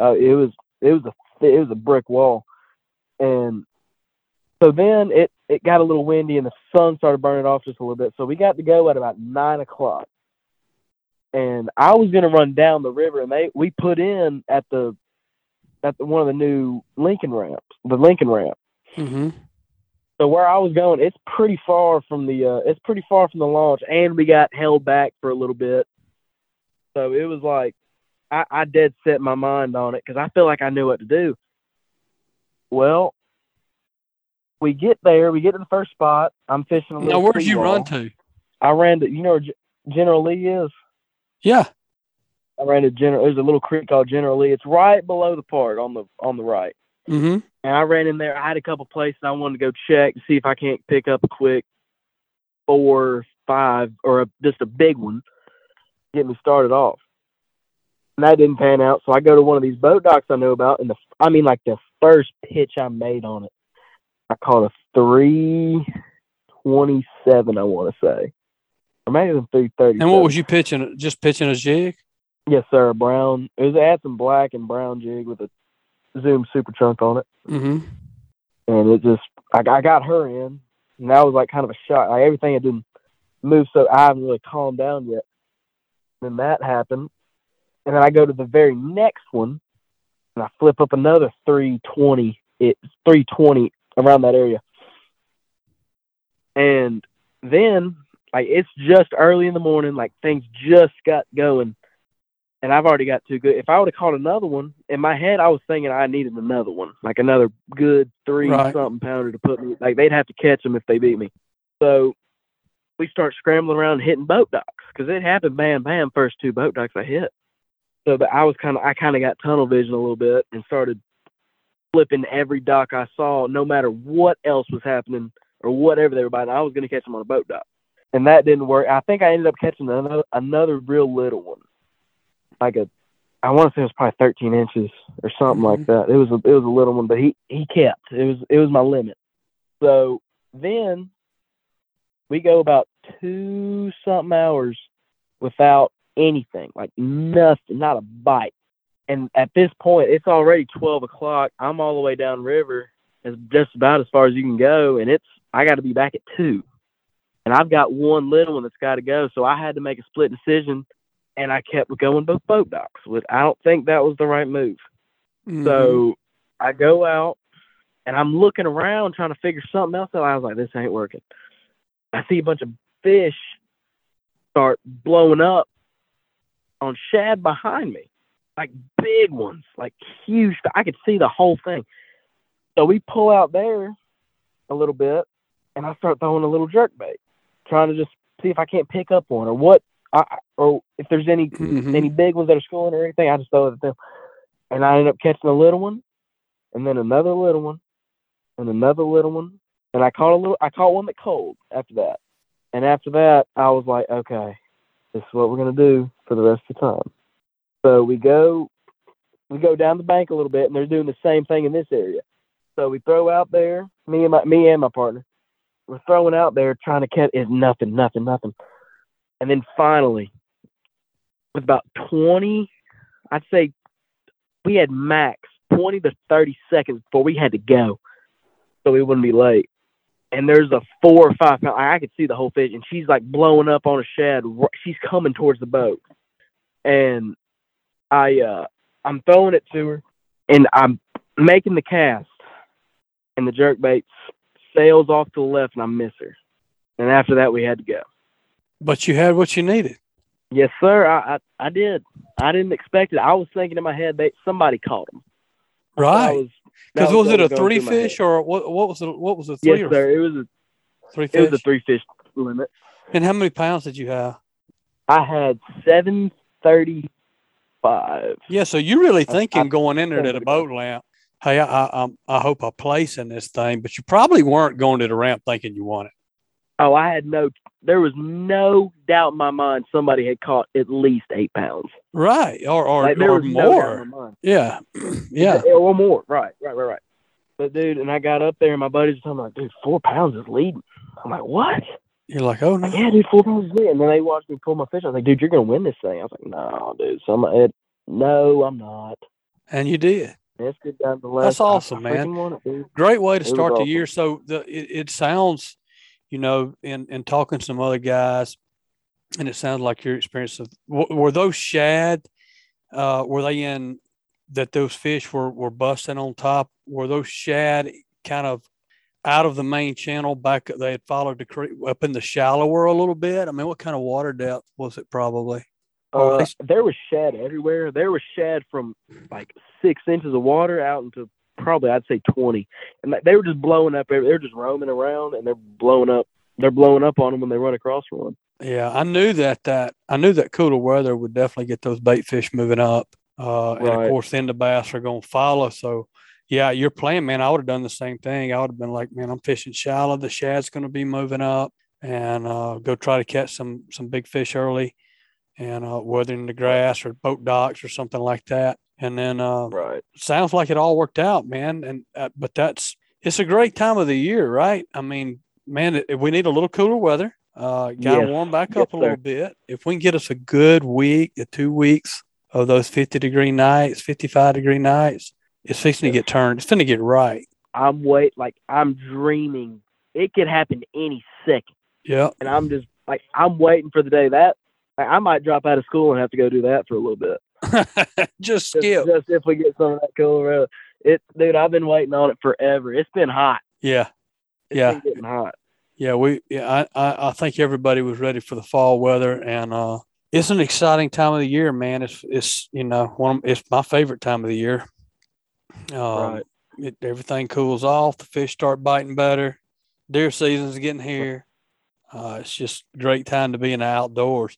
Uh, it was it was a it was a brick wall, and so then it it got a little windy and the sun started burning off just a little bit. So we got to go at about nine o'clock, and I was gonna run down the river, and they we put in at the at the, one of the new Lincoln ramps, the Lincoln ramp. Mm-hmm. So where I was going, it's pretty far from the uh, it's pretty far from the launch, and we got held back for a little bit. So it was like I, I dead set my mind on it because I feel like I knew what to do. Well, we get there, we get to the first spot. I'm fishing. A little bit. now, where did you run to? I ran to you know where General Lee is. Yeah. I ran to General. There's a little creek called General Lee. It's right below the park on the on the right. Mm-hmm. And I ran in there. I had a couple places I wanted to go check to see if I can't pick up a quick four, five, or a, just a big one, get me started off and that didn't pan out. So I go to one of these boat docks I know about, and the I mean like the first pitch I made on it, I caught a three twenty seven. I want to say, or maybe even three thirty. And what was you pitching? Just pitching a jig? Yes, sir. Brown. It was had some black and brown jig with a zoom super chunk on it. Mm-hmm. And it just, I, I got her in, and that was like kind of a shot. Like everything had didn't move, so I haven't really calmed down yet. Then that happened, and then I go to the very next one, and I flip up another 320. It's 320 around that area, and then like it's just early in the morning, like things just got going, and I've already got two good. If I would have caught another one in my head, I was thinking I needed another one, like another good three right. something pounder to put me. Like they'd have to catch them if they beat me. So we start scrambling around hitting boat docks because it happened bam bam first two boat docks I hit. So that I was kind of I kind of got tunnel vision a little bit and started flipping every dock I saw, no matter what else was happening or whatever they were biting. I was going to catch them on a boat dock, and that didn't work. I think I ended up catching another another real little one, like a I want to say it was probably 13 inches or something mm-hmm. like that. It was a, it was a little one, but he he kept. It was it was my limit. So then we go about two something hours without anything, like nothing, not a bite. And at this point, it's already 12 o'clock. I'm all the way down river, it's just about as far as you can go, and it's I got to be back at two, and I've got one little one that's got to go. So I had to make a split decision, and I kept going both boat docks. But I don't think that was the right move. Mm-hmm. So I go out, and I'm looking around trying to figure something else out. I was like, this ain't working. I see a bunch of fish start blowing up on shad behind me, like big ones, like huge. I could see the whole thing. So we pull out there a little bit, and I start throwing a little jerk bait, trying to just see if I can't pick up one or what, I, or if there's any mm-hmm. any big ones that are schooling or anything. I just throw it at them, and I end up catching a little one, and then another little one, and another little one, and I caught a little. I caught one that cold after that, and after that, I was like, okay, this is what we're gonna do for the rest of the time. So we go we go down the bank a little bit, and they're doing the same thing in this area. So we throw out there, me and my me and my partner, we're throwing out there trying to catch is nothing, nothing, nothing. And then finally, with about twenty, I'd say we had max twenty to thirty seconds before we had to go, so we wouldn't be late and there's a four or five pound. I could see the whole fish, and she's like blowing up on a shed. She's coming towards the boat, and I uh I'm throwing it to her, and I'm making the cast, and the jerk bait sails off to the left, and I miss her. And after that, we had to go. But you had what you needed. Yes, sir. I I, I did. I didn't expect it. I was thinking in my head that somebody caught him. Right. was- Because was, what it a three fish or what? What was it? What was the three Yes, or sir. It was a three it was a three fish limit. and how many pounds did you have? I had seven thirty five. Yeah, so you're really thinking I- going in there to the boat ramp. Hey, I, I, I'm- I hope I place in this thing, but you probably weren't going to the ramp thinking you won it. Oh, I had no. There was no doubt in my mind somebody had caught at least eight pounds. Right. Or, or, Like, there or was no more. my yeah. yeah. or more. Right, right, right, right. But dude, and I got up there, and my buddies were talking like, dude, four pounds is leading. I'm like, what? You're like, oh, no. Like, yeah, dude, four pounds is. And then they watched me pull my fish. I was like, dude, you're gonna win this thing. I was like, no, dude. So I'm like, no, I'm not. And you did. That's good down the left. That's awesome, I, I man. it. Great way to was start the awesome. year. So the it, it sounds, you know, in in talking to some other guys, and it sounds like your experience of were those shad, uh, were they in that those fish were were busting on top? Were those shad kind of out of the main channel back? They had followed the creek up in the shallower a little bit. I mean, what kind of water depth was it? Probably. Or Uh, there was shad everywhere. There was shad from like six inches of water out into probably I'd say twenty, and they were just blowing up. They were just roaming around, and they're blowing up. They're blowing up on them when they run across one. Yeah, I knew that that I knew that cooler weather would definitely get those bait fish moving up. Uh, and of course, then the bass are going to follow. So, yeah, you're playing, man. I would have done the same thing. I would have been like, man, I'm fishing shallow. The shad's going to be moving up, and uh, go try to catch some some big fish early, and uh, whether in the grass or boat docks or something like that. And then uh, Right. sounds like it all worked out, man. And uh, but that's it's a great time of the year, right? I mean, man, it, we need a little cooler weather. Uh, got to Yes. warm back Yes, up a little sir. bit. If we can get us a good week, the two weeks of those fifty degree nights, fifty five degree nights, it's fixing to get turned. It's going to get right. I'm wait like I'm dreaming. It could happen any second, Yeah, and I'm just like I'm waiting for the day that like, I might drop out of school and have to go do that for a little bit. just Just, skip. just if we get some of that cooler weather. It, dude, I've been waiting on it forever. It's been hot. Yeah, It's Yeah. been getting hot. yeah. We, yeah, I, I, I think everybody was ready for the fall weather, and uh, it's an exciting time of the year, man. It's, it's you know, one, of, it's my favorite time of the year. Um, Right. it, everything cools off. The fish start biting better. Deer season's getting here. Uh, it's just a great time to be in the outdoors.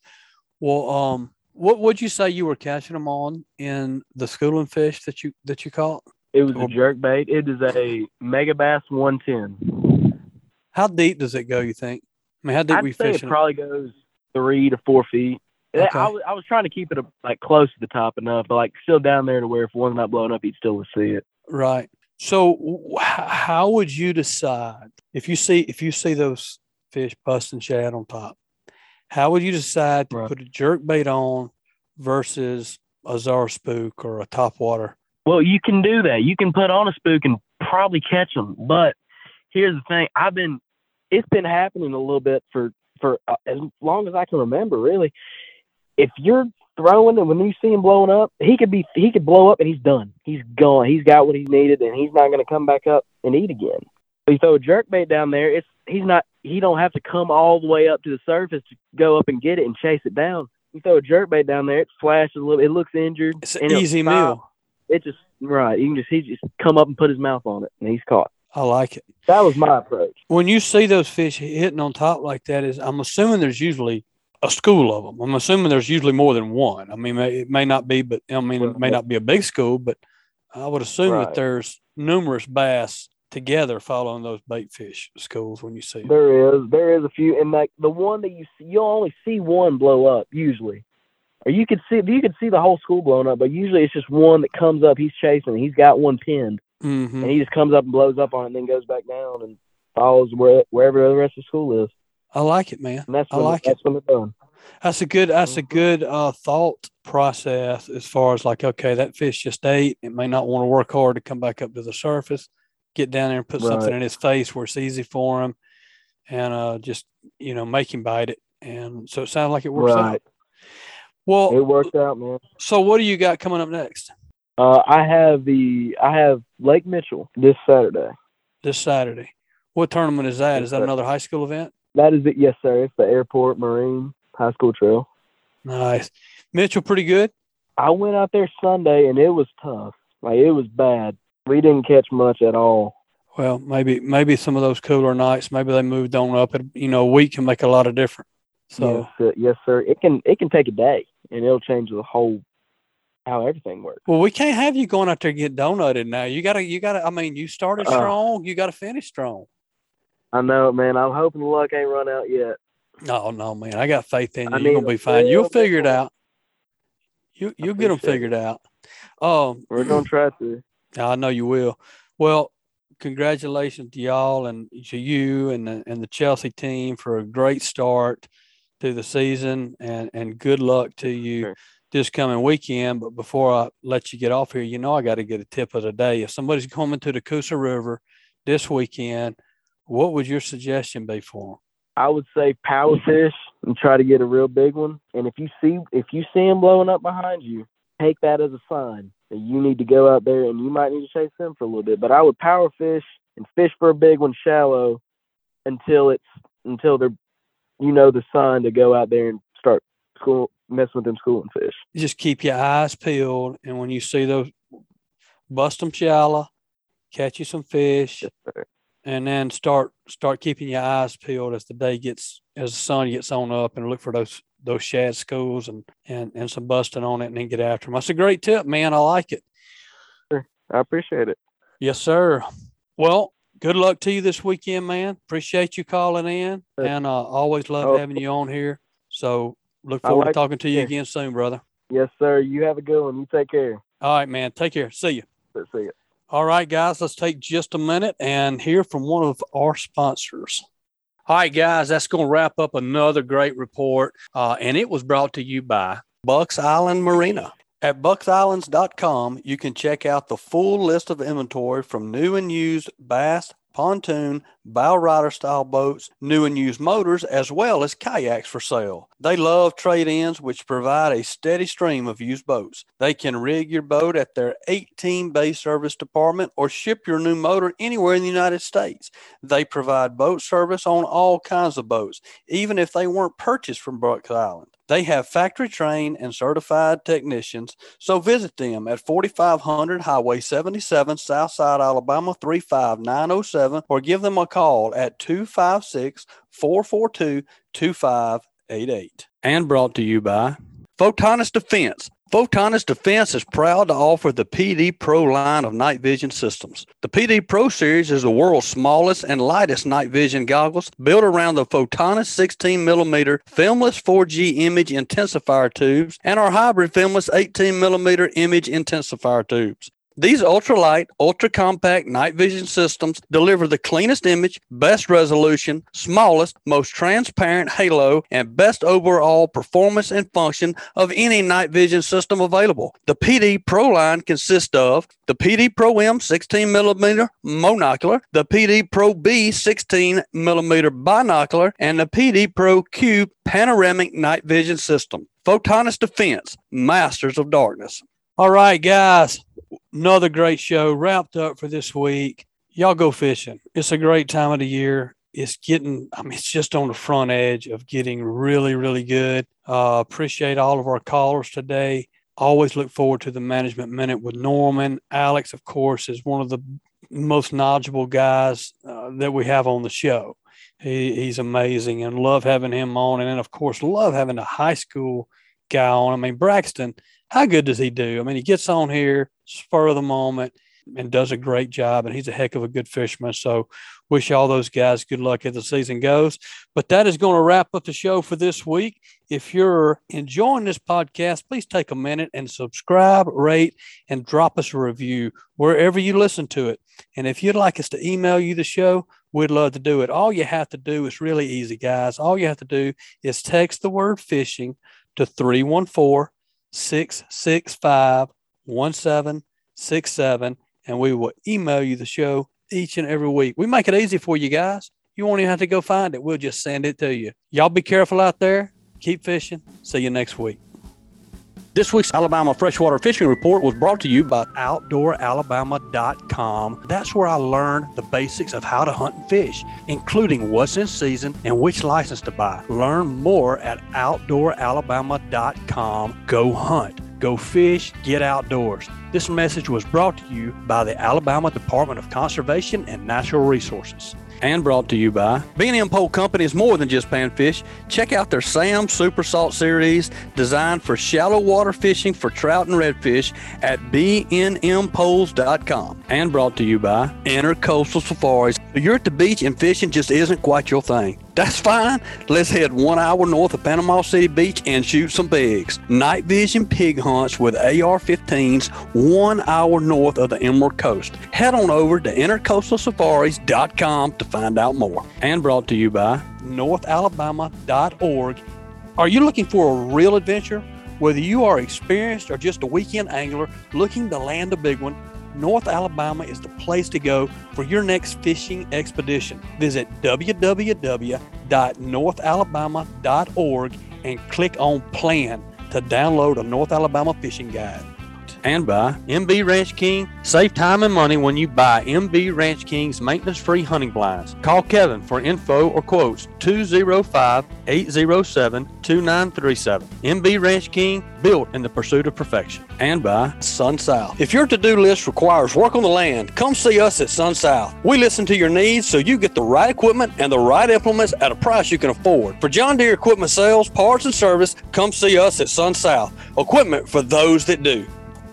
Well, um, what would you say you were catching them on in the schooling fish that you that you caught? It was Or- a jerk bait. It is a Megabass 110. How deep does it go? You think? I mean, how deep I'd you say it probably goes three to four feet. Okay. I, was, I was trying to keep it like close to the top enough, but like still down there to where if one's not blowing up, you'd still see it. Right. So, how would you decide if you see if you see those fish busting shad on top? How would you decide to Right. put a jerk bait on versus a Zara spook or a top water? Well, you can do that. You can put on a spook and probably catch them. But here's the thing: I've been, it's been happening a little bit for for uh, as long as I can remember. Really, if you're throwing and when you see him blowing up, he could be he could blow up and he's done. He's gone. He's got what he needed, and he's not going to come back up and eat again. But you throw a jerk bait down there, it's he's not. He don't have to come all the way up to the surface to go up and get it and chase it down. You throw a jerk bait down there, it flashes a little. It looks injured. It's an easy meal. It just right. You can just he just come up and put his mouth on it, and he's caught. I like it. That was my approach. When you see those fish hitting on top like that, is I'm assuming there's usually a school of them. I'm assuming there's usually more than one. I mean, it may not be, but I mean, it may not be a big school, but I would assume that there's numerous bass together following those bait fish schools when you see them. There is there is a few, and like the one that you see, you'll only see one blow up usually, or you could see you could see the whole school blown up, but usually it's just one that comes up. He's chasing, he's got one pinned, hmm and he just comes up and blows up on it, and then goes back down and follows where wherever the rest of the school is. I like it, man. And that's I like it. that's when they're done. That's a good. That's a Mhm. good uh, thought process as far as like, okay, that fish just ate. It may not want to work hard to come back up to the surface. Get down there and put something in his face where it's easy for him, and uh, just you know make him bite it. And so it sounds like it works out. Well, it worked out, man. so what do you got coming up next? Uh, I have the I have Lake Mitchell this Saturday. This Saturday. What tournament is that? Is that another high school event? That is it. Yes, sir. It's the Airport Marine High School Trail. Nice. Mitchell, pretty good. I went out there Sunday and it was tough. Like it was bad. We didn't catch much at all. Well, maybe maybe some of those cooler nights, maybe they moved on up. It, you know, a week can make a lot of difference. So yes, yes, sir. It can it can take a day and it'll change the whole how everything works. Well, we can't have you going out there and get donutted now. You gotta, you gotta. I mean, you started Uh. strong. You gotta finish strong. I know, man. I'm hoping the luck ain't run out yet. No, no, man. I got faith in you. I You're gonna be fine. You'll figure it out. You you'll get them appreciate it. figured out. Um, We're gonna try to. I know you will. Well, congratulations to y'all and to you and the, and the Chelsea team for a great start to the season, and and good luck to you Sure. this coming weekend. But before I let you get off here, you know I got to get a tip of the day. If somebody's coming to the Coosa River this weekend, what would your suggestion be for them? I would say power fish and try to get a real big one. And if you see if you see them blowing up behind you, take that as a sign that you need to go out there and you might need to chase them for a little bit. But I would power fish and fish for a big one shallow until it's until they're you know the sign to go out there and start school messing with them schooling fish. just keep your eyes peeled, and when you see those, bust them shallow, catch you some fish, Yes, sir. And then start start keeping your eyes peeled as the day gets as the sun gets on up, and look for those those shad schools and and and some busting on it, and then get after them. That's a great tip, man. I like it. I appreciate it. Yes, sir. Well, good luck to you this weekend, man. Appreciate you calling in, and uh, always love oh. having you on here. So look forward to talking to you again soon, brother. Yes, sir. You have a good one. You take care. All right, man. Take care. See you. Let's see you. All right, guys, let's take just a minute and hear from one of our sponsors. All right, guys, that's going to wrap up another great report. Uh, and it was brought to you by Bucks Island Marina. At bucksislands.com, you can check out the full list of inventory from new and used bass, pontoon, bow rider style boats, new and used motors, as well as kayaks for sale. They love trade ins, which provide a steady stream of used boats. They can rig your boat at their 18 bay service department or ship your new motor anywhere in the United States. They provide boat service on all kinds of boats, even if they weren't purchased from Bucks Island. They have factory trained and certified technicians, so visit them at 4500 Highway 77, Southside, Alabama 35907, or give them a call at 256 442 2588. And brought to you by Photonis Defense. Photonis Defense is proud to offer the PD Pro line of night vision systems. The PD Pro series is the world's smallest and lightest night vision goggles built around the Photonis 16 millimeter filmless 4G image intensifier tubes and our hybrid filmless 18 millimeter image intensifier tubes. These ultralight, ultra compact night vision systems deliver the cleanest image, best resolution, smallest, most transparent halo, and best overall performance and function of any night vision system available. The PD Pro line consists of the PD Pro M 16 millimeter monocular, the PD Pro B 16 millimeter binocular, and the PD Pro Q panoramic night vision system. Photonis Defense, masters of darkness. All right, guys, another great show wrapped up for this week. Y'all go fishing. It's a great time of the year. It's getting, I mean, it's just on the front edge of getting really, really good. Uh, appreciate all of our callers today. Always look forward to the Management Minute with Norman. Alex, of course, is one of the most knowledgeable guys uh, that we have on the show. He, he's amazing and love having him on. And then, of course, love having a high school guy on. I mean, Braxton, how good does he do? I mean, he gets on here, spur of the moment, and does a great job. And he's a heck of a good fisherman. So, wish all those guys good luck as the season goes. But that is going to wrap up the show for this week. If you're enjoying this podcast, please take a minute and subscribe, rate, and drop us a review wherever you listen to it. And if you'd like us to email you the show, we'd love to do it. All you have to do is really easy, guys. All you have to do is text the word fishing to 314 665 1767, and we will email you the show each and every week. We make it easy for you guys. You won't even have to go find it. We'll just send it to you. Y'all be careful out there. Keep fishing. See you next week. This week's Alabama Freshwater Fishing Report was brought to you by OutdoorAlabama.com. That's where I learned the basics of how to hunt and fish, including what's in season and which license to buy. Learn more at OutdoorAlabama.com. Go hunt, go fish, get outdoors. This message was brought to you by the Alabama Department of Conservation and Natural Resources and brought to you by B&M Pole Company is more than just panfish. Check out their Sam Super Salt series designed for shallow water fishing for trout and redfish at bnmpoles.com and brought to you by Intercoastal Safaris. You're at the beach and fishing just isn't quite your thing. That's fine. Let's head one hour north of Panama City Beach and shoot some pigs. Night vision pig hunts with AR 15s one hour north of the Emerald Coast. Head on over to intercoastalsafaris.com to find out more. And brought to you by northalabama.org. Are you looking for a real adventure? Whether you are experienced or just a weekend angler looking to land a big one, North Alabama is the place to go for your next fishing expedition. Visit www.northalabama.org and click on Plan to download a North Alabama fishing guide. And by MB Ranch King. Save time and money when you buy MB Ranch King's maintenance free hunting blinds. Call Kevin for info or quotes 205 807 2937. MB Ranch King, built in the pursuit of perfection. And by Sun South. If your to do list requires work on the land, come see us at Sun South. We listen to your needs so you get the right equipment and the right implements at a price you can afford. For John Deere equipment sales, parts, and service, come see us at Sun South. Equipment for those that do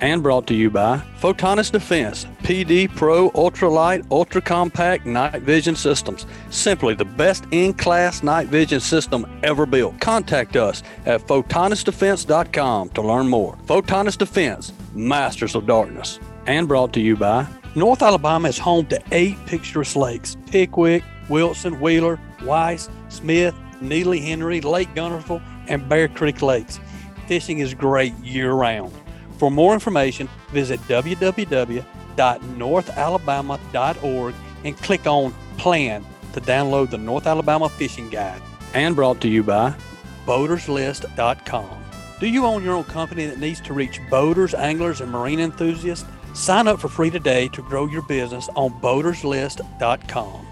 and brought to you by Photonis Defense PD Pro Ultralight Ultra Compact Night Vision Systems. Simply the best in class night vision system ever built. Contact us at photonisdefense.com to learn more. Photonis Defense, Masters of Darkness. And brought to you by North Alabama is home to eight picturesque lakes Pickwick, Wilson, Wheeler, Weiss, Smith, Neely Henry, Lake Guntersville, and Bear Creek Lakes. Fishing is great year round. For more information, visit www.northalabama.org and click on Plan to download the North Alabama Fishing Guide. And brought to you by BoatersList.com. Do you own your own company that needs to reach boaters, anglers, and marine enthusiasts? Sign up for free today to grow your business on BoatersList.com.